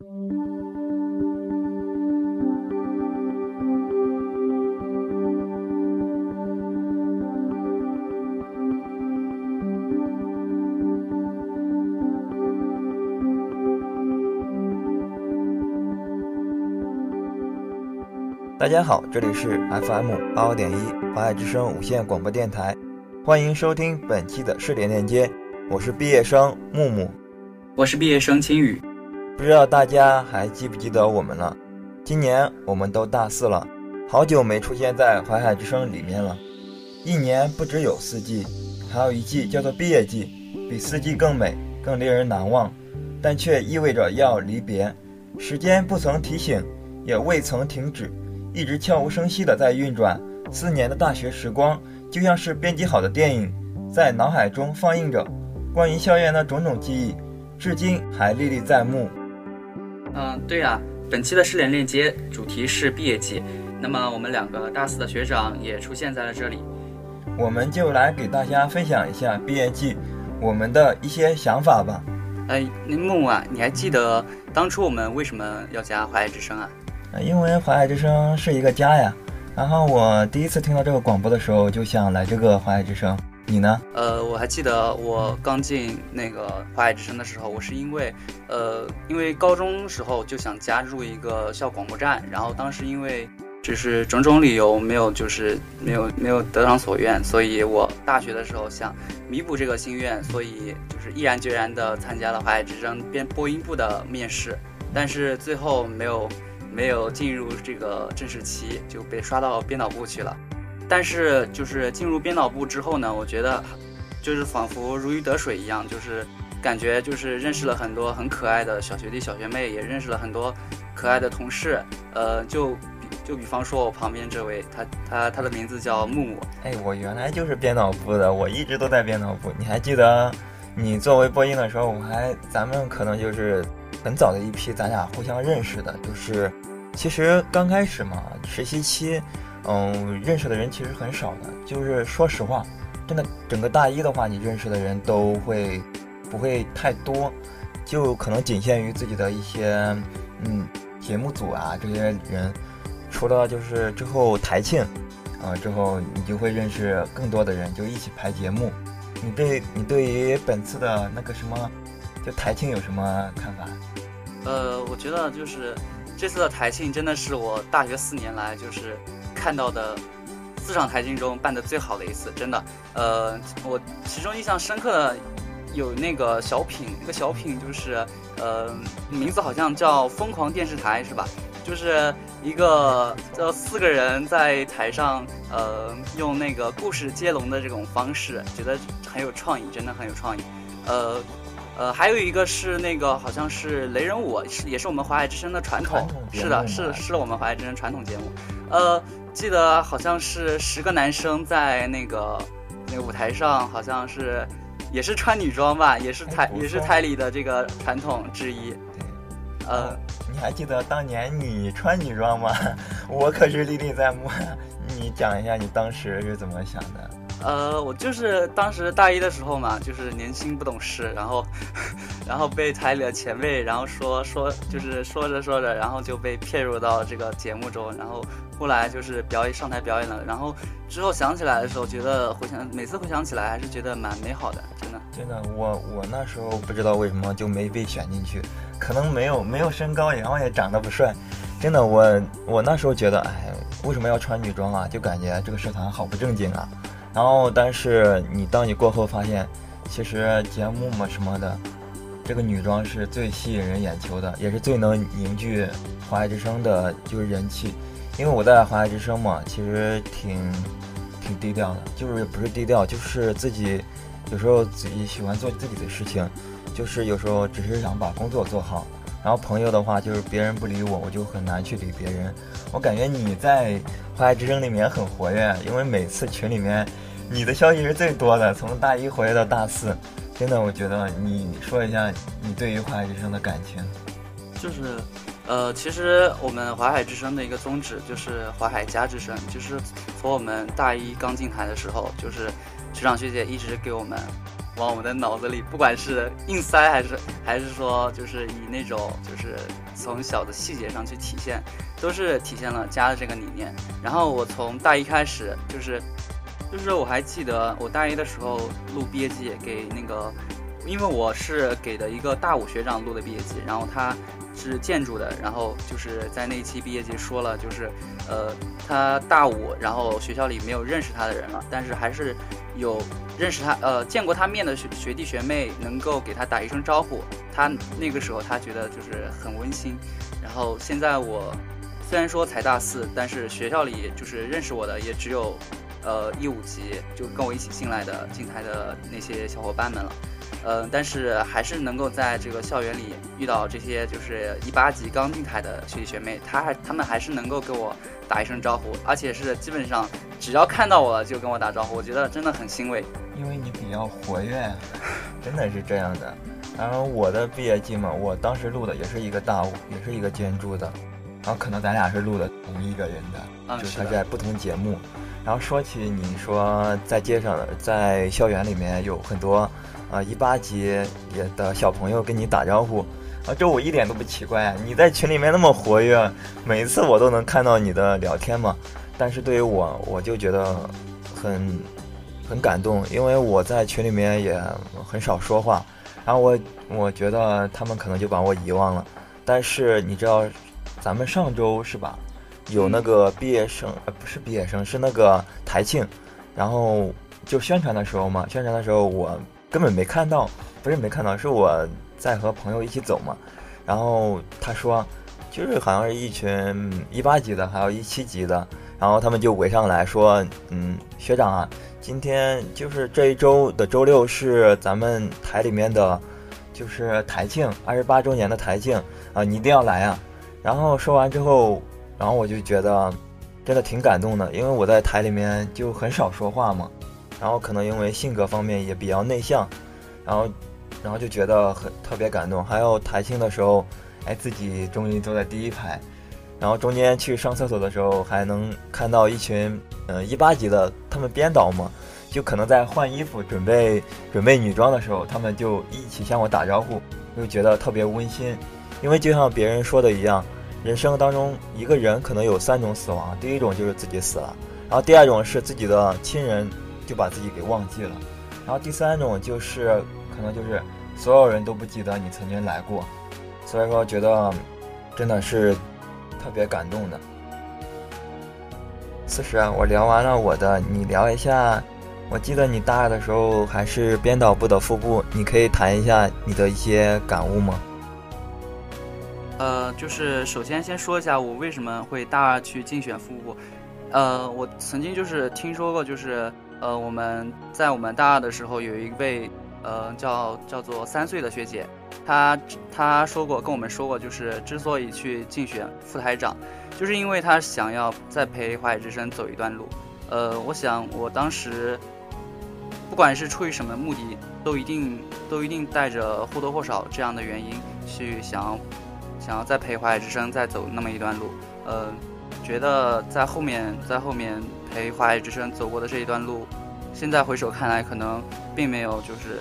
大家好，这里是 FM 八五点一华海之声无线广播电台，欢迎收听本期的试点链接，我是毕业生木木，我是毕业生秦宇，不知道大家还记不记得我们了？今年我们都大四了，好久没出现在淮海之声里面了。一年不只有四季，还有一季叫做毕业季，比四季更美，更令人难忘，但却意味着要离别。时间不曾提醒，也未曾停止。一直悄无声息地在运转。四年的大学时光，就像是编辑好的电影，在脑海中放映着。关于校园的种种记忆，至今还历历在目。嗯，对呀。本期的失联链接主题是毕业季，那么我们两个大四的学长也出现在了这里。我们就来给大家分享一下毕业季我们的一些想法吧。哎，那木木啊，你还记得当初我们为什么要加淮海之声啊？因为淮海之声是一个家呀，然后我第一次听到这个广播的时候，就想来这个淮海之声。你呢？呃，我还记得我刚进那个华海之声的时候，我是因为，呃，因为高中时候就想加入一个校广播站，然后当时因为就是种种理由没有，就是没有没有得偿所愿，所以我大学的时候想弥补这个心愿，所以就是毅然决然的参加了华海之声编播音部的面试，但是最后没有。没有进入这个正式期就被刷到编导部去了，但是就是进入编导部之后呢，我觉得就是仿佛如鱼得水一样，就是感觉就是认识了很多很可爱的小学弟小学妹，也认识了很多可爱的同事。呃，就就比方说我旁边这位，他他他的名字叫木木。哎，我原来就是编导部的，我一直都在编导部。你还记得你作为播音的时候，我还咱们可能就是。很早的一批，咱俩互相认识的，就是其实刚开始嘛，实习期，嗯，认识的人其实很少的。就是说实话，真的，整个大一的话，你认识的人都会不会太多，就可能仅限于自己的一些嗯节目组啊这些人。除了就是之后台庆，啊之后你就会认识更多的人，就一起排节目。你对你对于本次的那个什么？就台庆有什么看法？呃，我觉得就是这次的台庆真的是我大学四年来就是看到的四场台庆中办的最好的一次，真的。呃，我其中印象深刻的有那个小品，那个小品就是呃名字好像叫《疯狂电视台》是吧？就是一个呃四个人在台上呃用那个故事接龙的这种方式，觉得很有创意，真的很有创意。呃。呃，还有一个是那个，好像是雷人舞，是也是我们华海之声的传统，是的，是是我们华海之声传统节目。呃，记得好像是十个男生在那个那个舞台上，好像是也是穿女装吧，也是台也是台里的这个传统之一。呃，你还记得当年你穿女装吗？我可是历历在目。你讲一下你当时是怎么想的？呃，我就是当时大一的时候嘛，就是年轻不懂事，然后，然后被台里的前辈，然后说说，就是说着说着，然后就被骗入到这个节目中，然后后来就是表演上台表演了，然后之后想起来的时候，觉得回想每次回想起来还是觉得蛮美好的，真的。真的，我我那时候不知道为什么就没被选进去，可能没有没有身高，然后也长得不帅，真的，我我那时候觉得，哎，为什么要穿女装啊？就感觉这个社团好不正经啊。然后，但是你当你过后发现，其实节目嘛什么的，这个女装是最吸引人眼球的，也是最能凝聚华爱之声的就是人气。因为我在华爱之声嘛，其实挺挺低调的，就是不是低调，就是自己有时候自己喜欢做自己的事情，就是有时候只是想把工作做好。然后朋友的话，就是别人不理我，我就很难去理别人。我感觉你在华海之声里面很活跃，因为每次群里面你的消息是最多的，从大一活跃到大四。真的，我觉得你说一下你对于华海之声的感情。就是，呃，其实我们华海之声的一个宗旨就是华海家之声，就是从我们大一刚进台的时候，就是学长学姐一直给我们。往我的脑子里，不管是硬塞还是还是说就是以那种就是从小的细节上去体现，都是体现了家的这个理念。然后我从大一开始就是就是我还记得我大一的时候录毕业季给那个。因为我是给的一个大五学长录的毕业季，然后他是建筑的，然后就是在那一期毕业季说了，就是，呃，他大五，然后学校里没有认识他的人了，但是还是有认识他，呃，见过他面的学学弟学妹能够给他打一声招呼，他那个时候他觉得就是很温馨。然后现在我虽然说才大四，但是学校里就是认识我的也只有，呃，一五级就跟我一起进来的进台的那些小伙伴们了。嗯，但是还是能够在这个校园里遇到这些就是一八级刚进台的学弟学妹，他还他们还是能够跟我打一声招呼，而且是基本上只要看到我了就跟我打招呼，我觉得真的很欣慰。因为你比较活跃，真的是这样的。然后我的毕业季嘛，我当时录的也是一个大物，也是一个建筑的，然后可能咱俩是录的同一个人的，就是他在不同节目。然后说起你说在街上，在校园里面有很多。啊，一八级也的小朋友跟你打招呼，啊，这我一点都不奇怪。你在群里面那么活跃，每次我都能看到你的聊天嘛。但是对于我，我就觉得很很感动，因为我在群里面也很少说话。然后我我觉得他们可能就把我遗忘了。但是你知道，咱们上周是吧？有那个毕业生，呃，不是毕业生，是那个台庆。然后就宣传的时候嘛，宣传的时候我。根本没看到，不是没看到，是我在和朋友一起走嘛。然后他说，就是好像是一群一八级的，还有一七级的，然后他们就围上来说，嗯，学长啊，今天就是这一周的周六是咱们台里面的，就是台庆二十八周年的台庆啊，你一定要来啊。然后说完之后，然后我就觉得真的挺感动的，因为我在台里面就很少说话嘛。然后可能因为性格方面也比较内向，然后，然后就觉得很特别感动。还有台庆的时候，哎，自己终于坐在第一排，然后中间去上厕所的时候，还能看到一群嗯一八级的他们编导嘛，就可能在换衣服准备准备女装的时候，他们就一起向我打招呼，就觉得特别温馨。因为就像别人说的一样，人生当中一个人可能有三种死亡，第一种就是自己死了，然后第二种是自己的亲人。就把自己给忘记了，然后第三种就是可能就是所有人都不记得你曾经来过，所以说觉得真的是特别感动的。四十，我聊完了我的，你聊一下。我记得你大二的时候还是编导部的副部，你可以谈一下你的一些感悟吗？呃，就是首先先说一下我为什么会大二去竞选副部。呃，我曾经就是听说过，就是。呃，我们在我们大二的时候有一位，呃，叫叫做三岁的学姐，她她说过跟我们说过，就是之所以去竞选副台长，就是因为她想要再陪华海之声走一段路。呃，我想我当时，不管是出于什么目的，都一定都一定带着或多或少这样的原因去想要想要再陪华海之声再走那么一段路。呃，觉得在后面在后面。陪华海之声走过的这一段路，现在回首看来，可能并没有就是，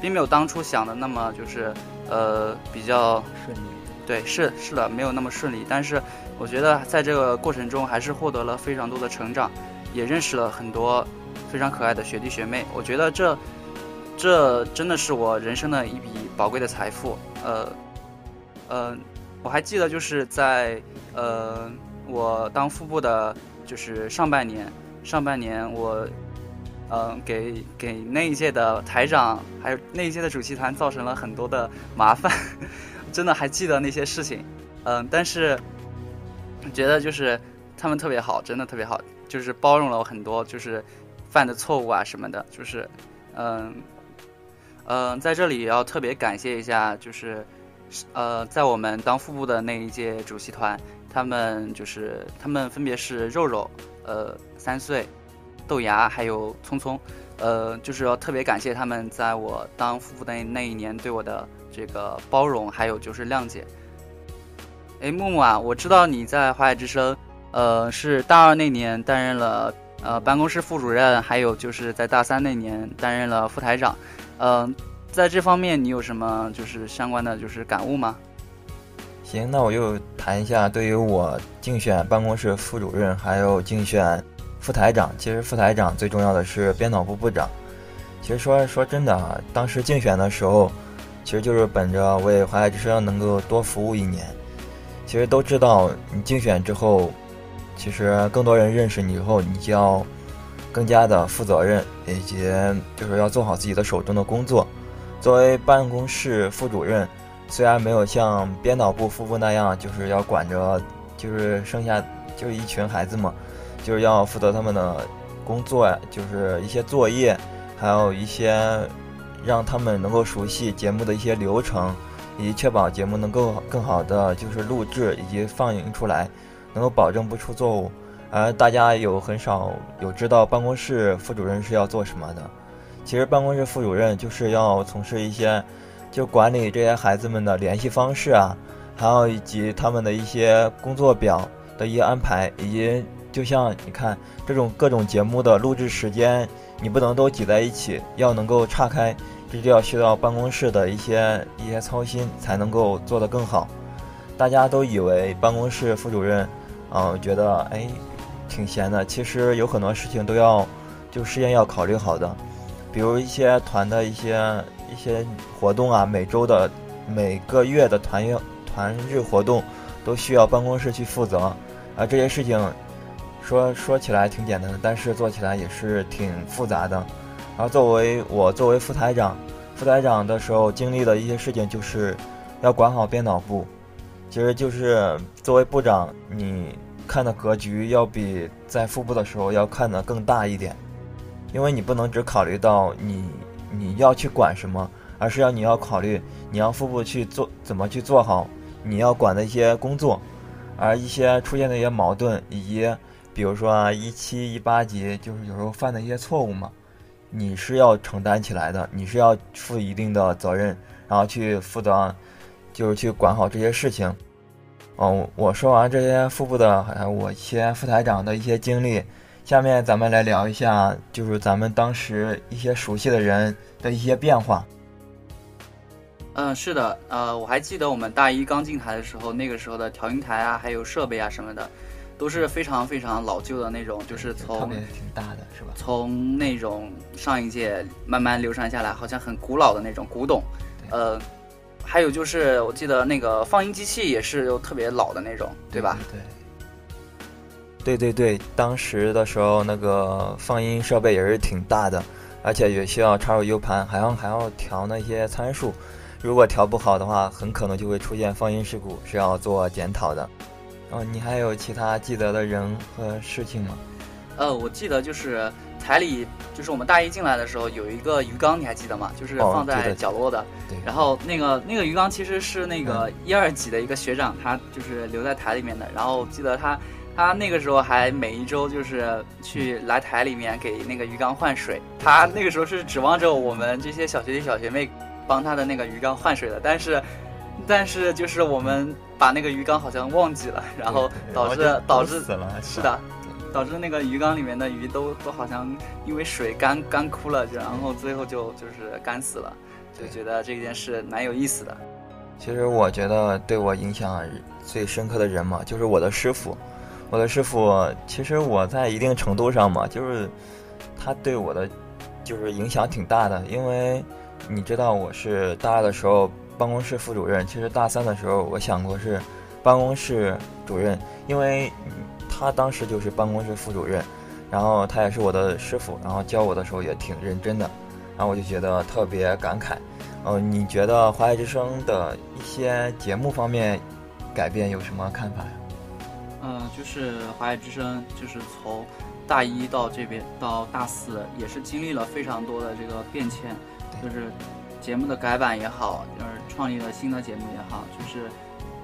并没有当初想的那么就是，呃，比较顺利。对，是是的，没有那么顺利。但是我觉得在这个过程中，还是获得了非常多的成长，也认识了很多非常可爱的学弟学妹。我觉得这，这真的是我人生的一笔宝贵的财富。呃，呃，我还记得就是在呃，我当副部的。就是上半年，上半年我，嗯，给给那一届的台长，还有那一届的主席团造成了很多的麻烦，真的还记得那些事情，嗯，但是觉得就是他们特别好，真的特别好，就是包容了我很多，就是犯的错误啊什么的，就是，嗯，嗯，在这里要特别感谢一下，就是，呃，在我们当副部的那一届主席团。他们就是他们分别是肉肉，呃，三岁，豆芽，还有聪聪，呃，就是要特别感谢他们在我当副部的那一年对我的这个包容，还有就是谅解。哎，木木啊，我知道你在华海之声，呃，是大二那年担任了呃办公室副主任，还有就是在大三那年担任了副台长。嗯，在这方面你有什么就是相关的就是感悟吗？行，那我就谈一下对于我竞选办公室副主任，还有竞选副台长。其实副台长最重要的是编导部部长。其实说说真的啊，当时竞选的时候，其实就是本着为华海之声能够多服务一年。其实都知道，你竞选之后，其实更多人认识你以后，你就要更加的负责任，以及就是要做好自己的手中的工作。作为办公室副主任。虽然没有像编导部副部那样，就是要管着，就是剩下就是一群孩子嘛，就是要负责他们的工作呀，就是一些作业，还有一些让他们能够熟悉节目的一些流程，以及确保节目能够更好的就是录制以及放映出来，能够保证不出错误。而大家有很少有知道办公室副主任是要做什么的，其实办公室副主任就是要从事一些。就管理这些孩子们的联系方式啊，还有以及他们的一些工作表的一些安排，以及就像你看这种各种节目的录制时间，你不能都挤在一起，要能够岔开，这就要需要办公室的一些一些操心，才能够做得更好。大家都以为办公室副主任，嗯，觉得哎挺闲的，其实有很多事情都要就事先要考虑好的，比如一些团的一些。一些活动啊，每周的、每个月的团月团日活动，都需要办公室去负责。而这些事情，说说起来挺简单的，但是做起来也是挺复杂的。然后作为我作为副台长，副台长的时候经历的一些事情，就是要管好编导部。其实就是作为部长，你看的格局要比在副部的时候要看的更大一点，因为你不能只考虑到你。你要去管什么，而是要你要考虑，你要副部去做怎么去做好你要管的一些工作，而一些出现的一些矛盾，以及比如说一七一八级就是有时候犯的一些错误嘛，你是要承担起来的，你是要负一定的责任，然后去负责，就是去管好这些事情。哦，我说完这些副部的，还有我一些副台长的一些经历。下面咱们来聊一下，就是咱们当时一些熟悉的人的一些变化。嗯，是的，呃，我还记得我们大一刚进台的时候，那个时候的调音台啊，还有设备啊什么的，都是非常非常老旧的那种，就是从特别挺大的，是吧？从那种上一届慢慢流传下来，好像很古老的那种古董。呃，还有就是我记得那个放音机器也是又特别老的那种，对吧？对。对对对对对，当时的时候那个放音设备也是挺大的，而且也需要插入 U 盘，还要还要调那些参数。如果调不好的话，很可能就会出现放音事故，是要做检讨的。哦，你还有其他记得的人和事情吗？呃，我记得就是台里，就是我们大一进来的时候有一个鱼缸，你还记得吗？就是放在角落的。对。然后那个那个鱼缸其实是那个一二级的一个学长，他就是留在台里面的。然后记得他。他那个时候还每一周就是去来台里面给那个鱼缸换水，他那个时候是指望着我们这些小学弟小学妹帮他的那个鱼缸换水的，但是，但是就是我们把那个鱼缸好像忘记了，然后导致导致死了，是的，导致那个鱼缸里面的鱼都都好像因为水干干枯了，然后最后就就是干死了，就觉得这件事蛮有意思的。其实我觉得对我影响最深刻的人嘛，就是我的师傅。我的师傅，其实我在一定程度上嘛，就是他对我的就是影响挺大的，因为你知道我是大二的时候办公室副主任，其实大三的时候我想过是办公室主任，因为他当时就是办公室副主任，然后他也是我的师傅，然后教我的时候也挺认真的，然后我就觉得特别感慨。嗯，你觉得华爱之声的一些节目方面改变有什么看法呀？嗯，就是华海之声，就是从大一到这边到大四，也是经历了非常多的这个变迁，就是节目的改版也好，就是创立了新的节目也好，就是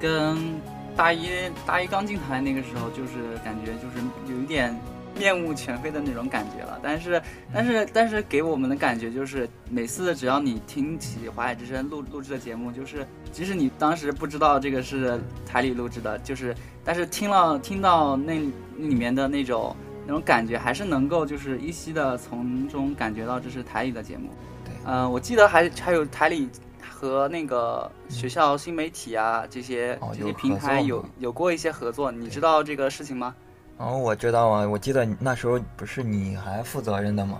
跟大一大一刚进台那个时候，就是感觉就是有一点。面目全非的那种感觉了，但是，但是，但是给我们的感觉就是，每次只要你听起华海之声录录制的节目，就是即使你当时不知道这个是台里录制的，就是，但是听了听到那里面的那种那种感觉，还是能够就是依稀的从中感觉到这是台里的节目。对，嗯，我记得还还有台里和那个学校新媒体啊这些这些平台有有过一些合作，你知道这个事情吗？哦，我知道啊，我记得那时候不是你还负责任的吗？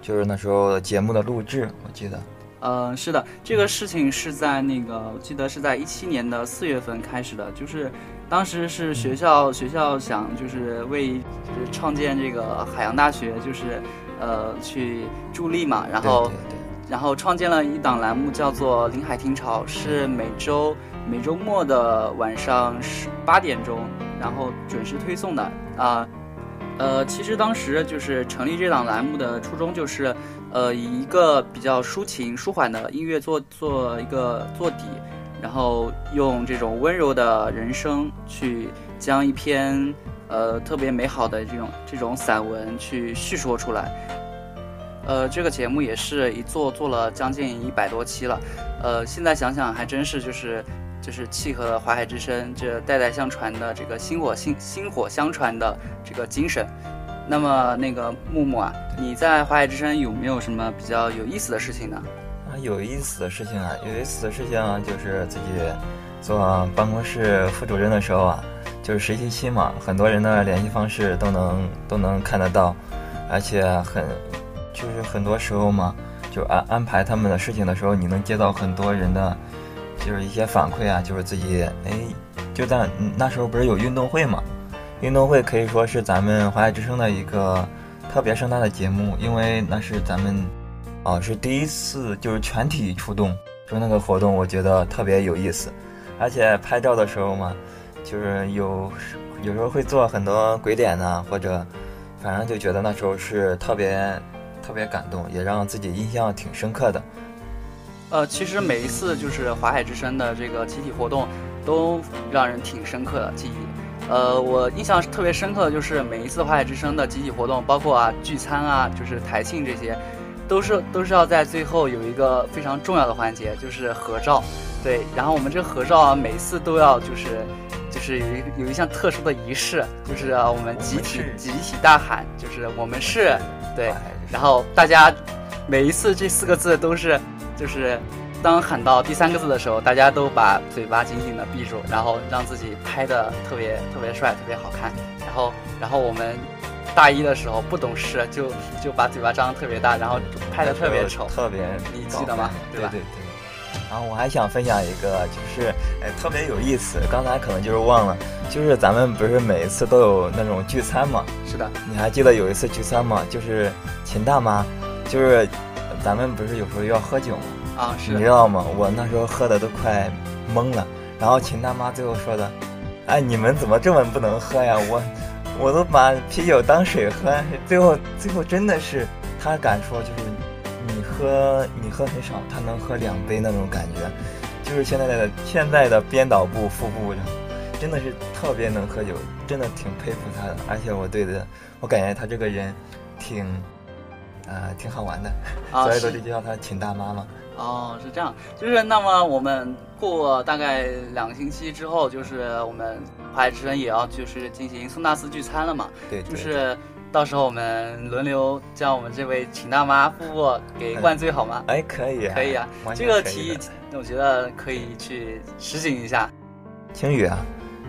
就是那时候节目的录制，我记得。嗯，是的，这个事情是在那个，我记得是在一七年的四月份开始的，就是当时是学校学校想就是为就是创建这个海洋大学，就是呃去助力嘛，然后然后创建了一档栏目叫做《临海听潮》，是每周每周末的晚上十八点钟，然后准时推送的啊。呃，其实当时就是成立这档栏目的初衷就是。呃，以一个比较抒情、舒缓的音乐做做一个做底，然后用这种温柔的人声去将一篇呃特别美好的这种这种散文去叙说出来。呃，这个节目也是一做做了将近一百多期了。呃，现在想想还真是就是就是契合了淮海之声这代代相传的这个薪火薪薪火相传的这个精神。那么那个木木啊，你在华海之声有没有什么比较有意思的事情呢？啊，有意思的事情啊，有意思的事情就是自己做办公室副主任的时候啊，就是实习期嘛，很多人的联系方式都能都能看得到，而且很就是很多时候嘛，就安安排他们的事情的时候，你能接到很多人的，就是一些反馈啊，就是自己哎，就在那时候不是有运动会嘛。运动会可以说是咱们华爱之声的一个特别盛大的节目，因为那是咱们，啊，是第一次就是全体出动，就那个活动，我觉得特别有意思，而且拍照的时候嘛，就是有有时候会做很多鬼点呢，或者反正就觉得那时候是特别特别感动，也让自己印象挺深刻的。呃，其实每一次就是华海之声的这个集体活动，都让人挺深刻的记忆。呃，我印象特别深刻的就是每一次华海之声的集体活动，包括啊聚餐啊，就是台庆这些，都是都是要在最后有一个非常重要的环节，就是合照。对，然后我们这个合照啊，每次都要就是就是有一有一项特殊的仪式，就是我们集体集体大喊，就是我们是，对，然后大家每一次这四个字都是就是。当喊到第三个字的时候，大家都把嘴巴紧紧的闭住，然后让自己拍的特别特别帅，特别好看。然后，然后我们大一的时候不懂事，就就把嘴巴张得特别大，然后拍的特别丑，特别你记得吗？对对对。然后我还想分享一个，就是哎特别有意思，刚才可能就是忘了，就是咱们不是每一次都有那种聚餐吗？是的。你还记得有一次聚餐吗？就是秦大妈，就是咱们不是有时候要喝酒吗？啊，是你知道吗？我那时候喝的都快懵了，然后秦大妈最后说的：“哎，你们怎么这么不能喝呀？我，我都把啤酒当水喝。”最后，最后真的是他敢说，就是你喝你喝很少，他能喝两杯那种感觉，就是现在的现在的编导部副部长，真的是特别能喝酒，真的挺佩服他的。而且我对的，我感觉他这个人挺，呃，挺好玩的，所以说就叫他秦大妈嘛。哦，是这样，就是那么我们过大概两个星期之后，就是我们华海之声也要就是进行宋大四聚餐了嘛。对，就是到时候我们轮流将我们这位秦大妈夫妇给灌醉好吗？哎，可以，可以啊，这个提议我觉得可以去实行一下。青雨啊，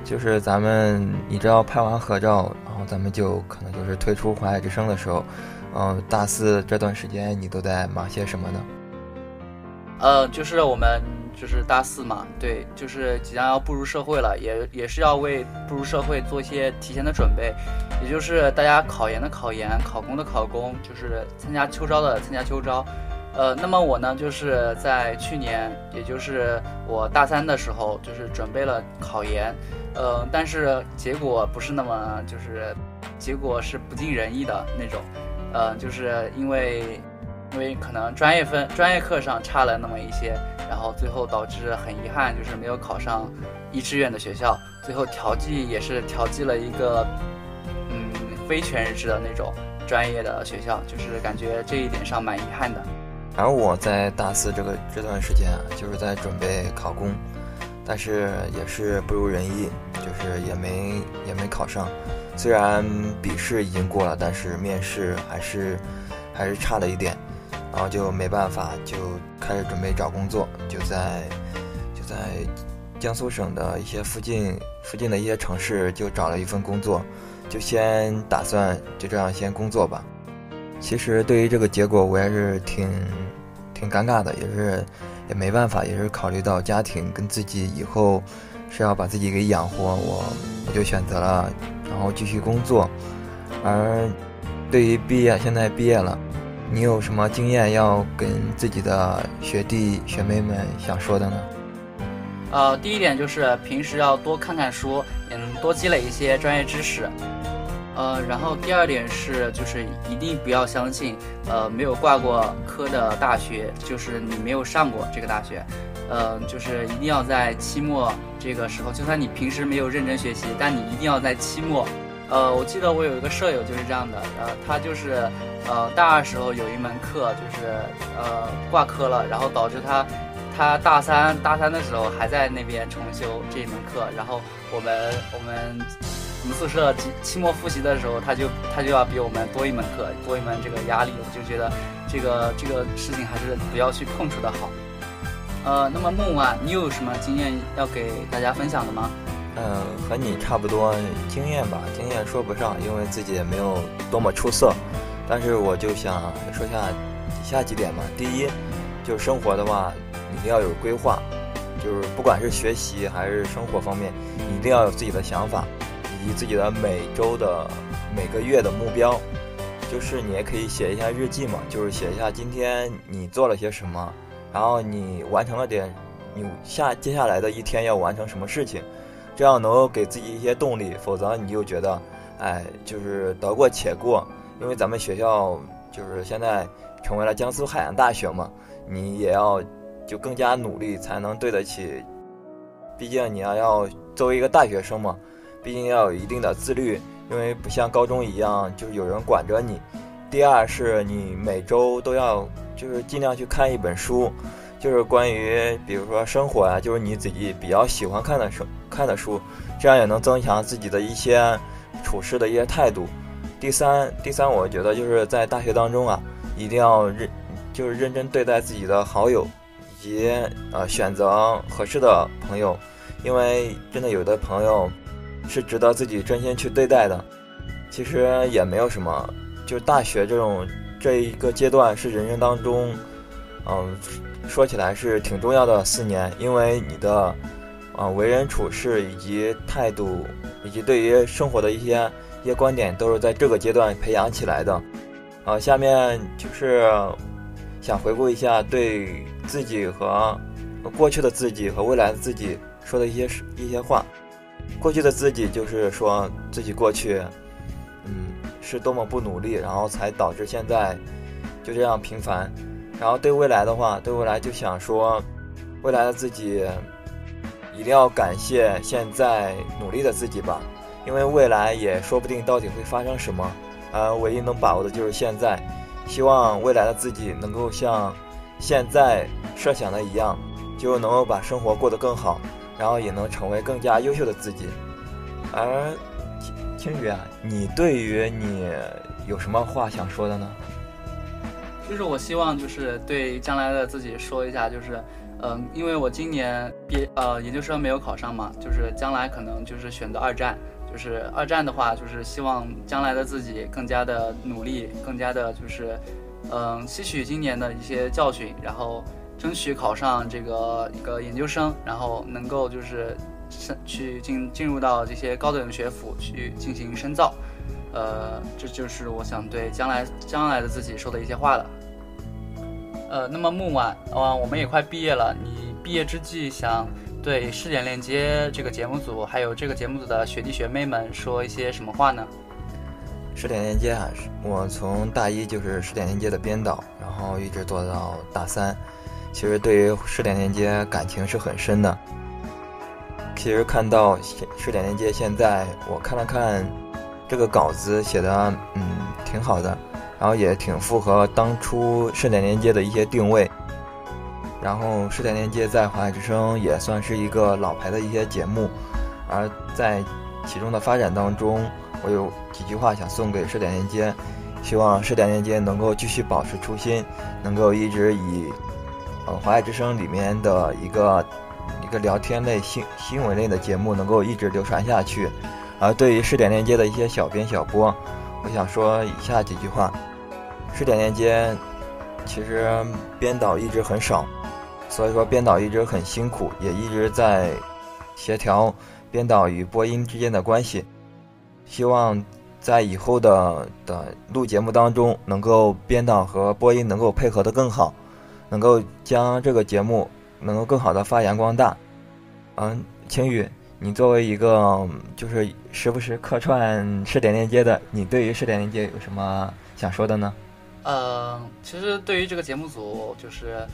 就是咱们你知道拍完合照，然后咱们就可能就是退出华海之声的时候，嗯，大四这段时间你都在忙些什么呢？呃，就是我们就是大四嘛，对，就是即将要步入社会了，也也是要为步入社会做一些提前的准备，也就是大家考研的考研，考公的考公，就是参加秋招的参加秋招。呃，那么我呢，就是在去年，也就是我大三的时候，就是准备了考研，呃，但是结果不是那么，就是结果是不尽人意的那种，呃，就是因为。因为可能专业分专业课上差了那么一些，然后最后导致很遗憾，就是没有考上一志愿的学校。最后调剂也是调剂了一个，嗯，非全日制的那种专业的学校，就是感觉这一点上蛮遗憾的。而我在大四这个这段时间啊，就是在准备考公，但是也是不如人意，就是也没也没考上。虽然笔试已经过了，但是面试还是还是差了一点。然后就没办法，就开始准备找工作，就在就在江苏省的一些附近附近的一些城市就找了一份工作，就先打算就这样先工作吧。其实对于这个结果，我也是挺挺尴尬的，也是也没办法，也是考虑到家庭跟自己以后是要把自己给养活，我我就选择了然后继续工作。而对于毕业，现在毕业了，你有什么经验要跟自己的学弟学妹们想说的呢？呃，第一点就是平时要多看看书，嗯，多积累一些专业知识。呃，然后第二点是，就是一定不要相信，呃，没有挂过科的大学，就是你没有上过这个大学，呃，就是一定要在期末这个时候，就算你平时没有认真学习，但你一定要在期末，呃，我记得我有一个舍友就是这样的，呃，他就是，呃，大二时候有一门课就是呃挂科了，然后导致他，他大三大三的时候还在那边重修这一门课，然后我们我们。我们宿舍期期末复习的时候，他就他就要比我们多一门课，多一门这个压力，我就觉得这个这个事情还是不要去碰触的好。呃，那么梦啊，你有什么经验要给大家分享的吗？嗯，和你差不多经验吧，经验说不上，因为自己也没有多么出色。但是我就想说下以下几点嘛。第一，就是生活的话，一定要有规划，就是不管是学习还是生活方面，一定要有自己的想法。以及自己的每周的每个月的目标，就是你也可以写一下日记嘛，就是写一下今天你做了些什么，然后你完成了点，你下接下来的一天要完成什么事情，这样能够给自己一些动力。否则你就觉得，哎，就是得过且过。因为咱们学校就是现在成为了江苏海洋大学嘛，你也要就更加努力才能对得起。毕竟你要要作为一个大学生嘛。毕竟要有一定的自律，因为不像高中一样，就是有人管着你。第二是你每周都要，就是尽量去看一本书，就是关于比如说生活啊，就是你自己比较喜欢看的书，看的书，这样也能增强自己的一些处事的一些态度。第三，第三，我觉得就是在大学当中啊，一定要认，就是认真对待自己的好友，以及呃选择合适的朋友，因为真的有的朋友。是值得自己真心去对待的，其实也没有什么，就大学这种这一个阶段是人生当中，嗯，说起来是挺重要的四年，因为你的，啊，为人处事以及态度，以及对于生活的一些一些观点，都是在这个阶段培养起来的。啊，下面就是想回顾一下对自己和过去的自己和未来的自己说的一些一些话。过去的自己就是说自己过去，嗯，是多么不努力，然后才导致现在就这样平凡。然后对未来的话，对未来就想说，未来的自己一定要感谢现在努力的自己吧，因为未来也说不定到底会发生什么。呃，唯一能把握的就是现在。希望未来的自己能够像现在设想的一样，就能够把生活过得更好。然后也能成为更加优秀的自己。而青雨啊，你对于你有什么话想说的呢？就是我希望就是对将来的自己说一下，就是嗯，因为我今年毕呃研究生没有考上嘛，就是将来可能就是选择二战。就是二战的话，就是希望将来的自己更加的努力，更加的就是嗯吸取今年的一些教训，然后。争取考上这个一个研究生，然后能够就是去进进入到这些高等学府去进行深造，呃，这就是我想对将来将来的自己说的一些话了。呃，那么木晚，呃，我们也快毕业了，你毕业之际想对试点链接这个节目组还有这个节目组的学弟学妹们说一些什么话呢？试点链接啊，我从大一就是试点链接的编导，然后一直做到大三。其实对于试点链接感情是很深的。其实看到试点链接现在，我看了看这个稿子写的，嗯，挺好的，然后也挺符合当初试点链接的一些定位。然后试点链接在华海之声也算是一个老牌的一些节目，而在其中的发展当中，我有几句话想送给试点链接。希望试点链接能够继续保持初心，能够一直以呃华爱之声里面的一个一个聊天类新新闻类的节目能够一直流传下去。而对于试点链接的一些小编小播，我想说以下几句话：试点链接其实编导一直很少，所以说编导一直很辛苦，也一直在协调编导与播音之间的关系。希望在以后的的录节目当中，能够编导和播音能够配合的更好，能够将这个节目能够更好的发扬光大。嗯，晴雨，你作为一个就是时不时客串试点链接的，你对于试点链接有什么想说的呢？呃，其实对于这个节目组，就是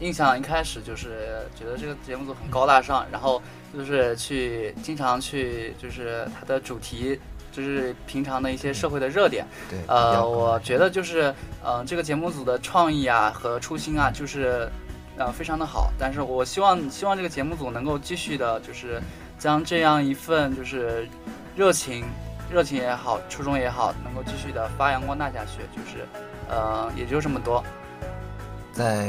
印象一开始就是觉得这个节目组很高大上，然后就是去经常去就是它的主题。就是平常的一些社会的热点，对，呃，我觉得就是，呃，这个节目组的创意啊和初心啊，就是，呃，非常的好。但是我希望，希望这个节目组能够继续的，就是将这样一份就是热情，热情也好，初衷也好，能够继续的发扬光大下去。就是，呃，也就这么多。在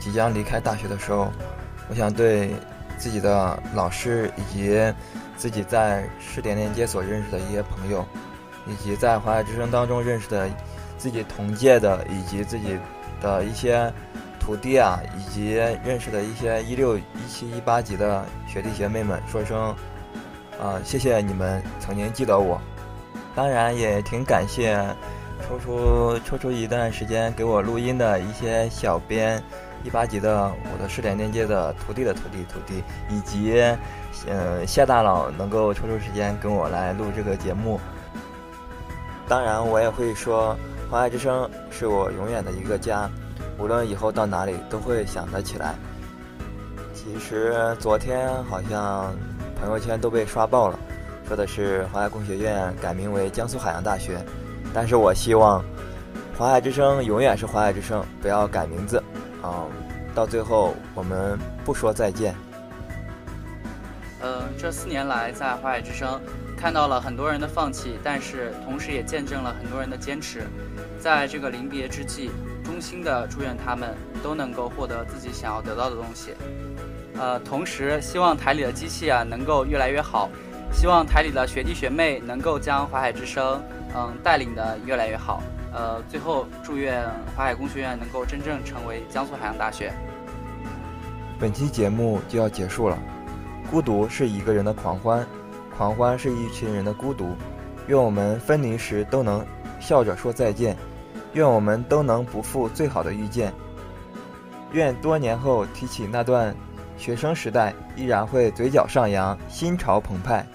即将离开大学的时候，我想对自己的老师以及。自己在试点链接所认识的一些朋友，以及在华海之声当中认识的自己同届的，以及自己的一些徒弟啊，以及认识的一些一六、一七、一八级的学弟学妹们，说声，啊，谢谢你们曾经记得我。当然也挺感谢抽出抽出一段时间给我录音的一些小编。一八级的我的试点链接的徒弟的徒弟徒弟，以及，呃谢大佬能够抽出时间跟我来录这个节目。当然，我也会说，华爱之声是我永远的一个家，无论以后到哪里都会想得起来。其实昨天好像朋友圈都被刷爆了，说的是华爱工学院改名为江苏海洋大学，但是我希望华海之声永远是华海之声，不要改名字。嗯，到最后我们不说再见。嗯，这四年来在华海之声看到了很多人的放弃，但是同时也见证了很多人的坚持。在这个临别之际，衷心的祝愿他们都能够获得自己想要得到的东西。呃，同时希望台里的机器啊能够越来越好，希望台里的学弟学妹能够将华海之声嗯带领的越来越好。呃，最后祝愿华海工学院能够真正成为江苏海洋大学。本期节目就要结束了，孤独是一个人的狂欢，狂欢是一群人的孤独。愿我们分离时都能笑着说再见，愿我们都能不负最好的遇见。愿多年后提起那段学生时代，依然会嘴角上扬，心潮澎湃。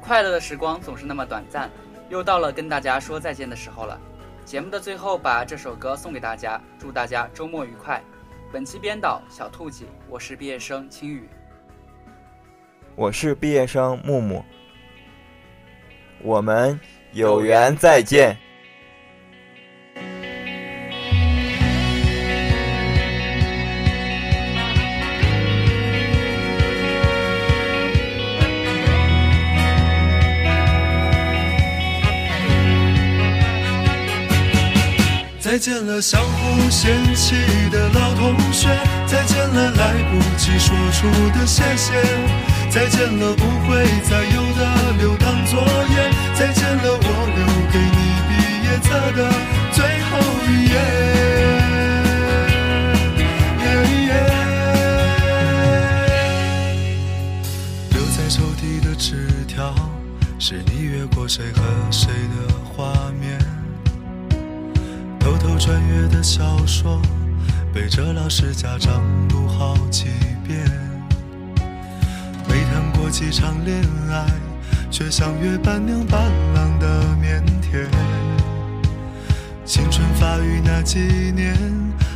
快乐的时光总是那么短暂。又到了跟大家说再见的时候了，节目的最后把这首歌送给大家，祝大家周末愉快。本期编导小兔子，我是毕业生青雨，我是毕业生木木，我们有缘再见。再见了，相互嫌弃的老同学；再见了，来不及说出的谢谢；再见了，不会再有的留堂作业；再见了，我留给你毕业册的最后一页。留在抽屉的纸条，是你越过谁和谁的画面。穿越的小说，背着老师家长读好几遍。没谈过几场恋爱，却像约伴娘伴郎的腼腆。青春发育那几年，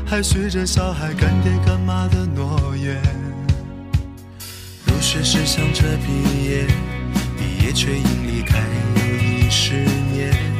还许着小孩干爹干妈的诺言。入学时想着毕业，毕业却因离开又一十年。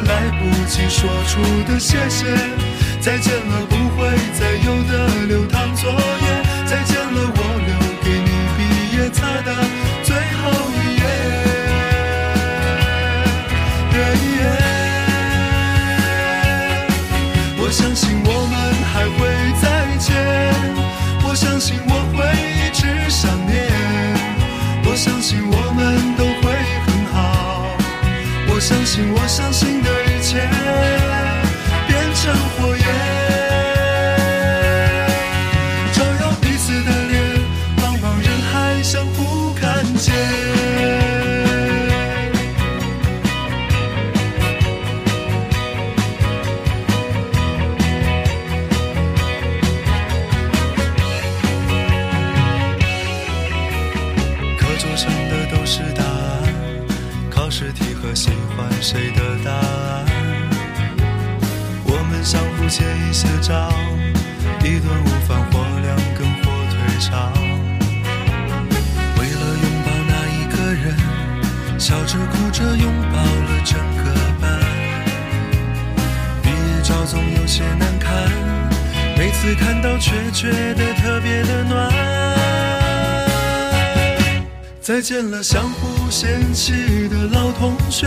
来不及说出的谢谢，再见了不会再有的流淌作业，再见了我留给你毕业册的答案。我们相互借一些账，一顿午饭或两根火腿肠。为了拥抱那一个人，笑着哭着拥抱了整个班。毕业照总有些难看，每次看到却觉得特别的暖。再见了，相互嫌弃的老同学；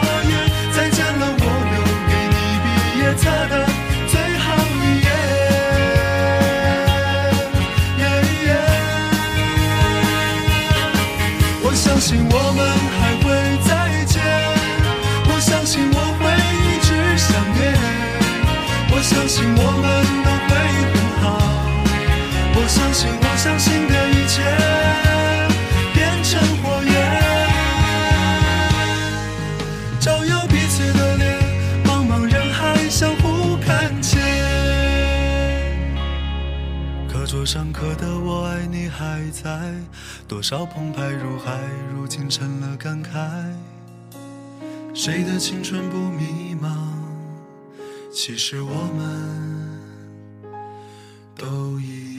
毕业册的最后一页。我相信我们还会再见，我相信我会一直想念。我相信我们都会很好，我相信我相信刻的我爱你还在，多少澎湃如海，如今成了感慨。谁的青春不迷茫？其实我们都一样。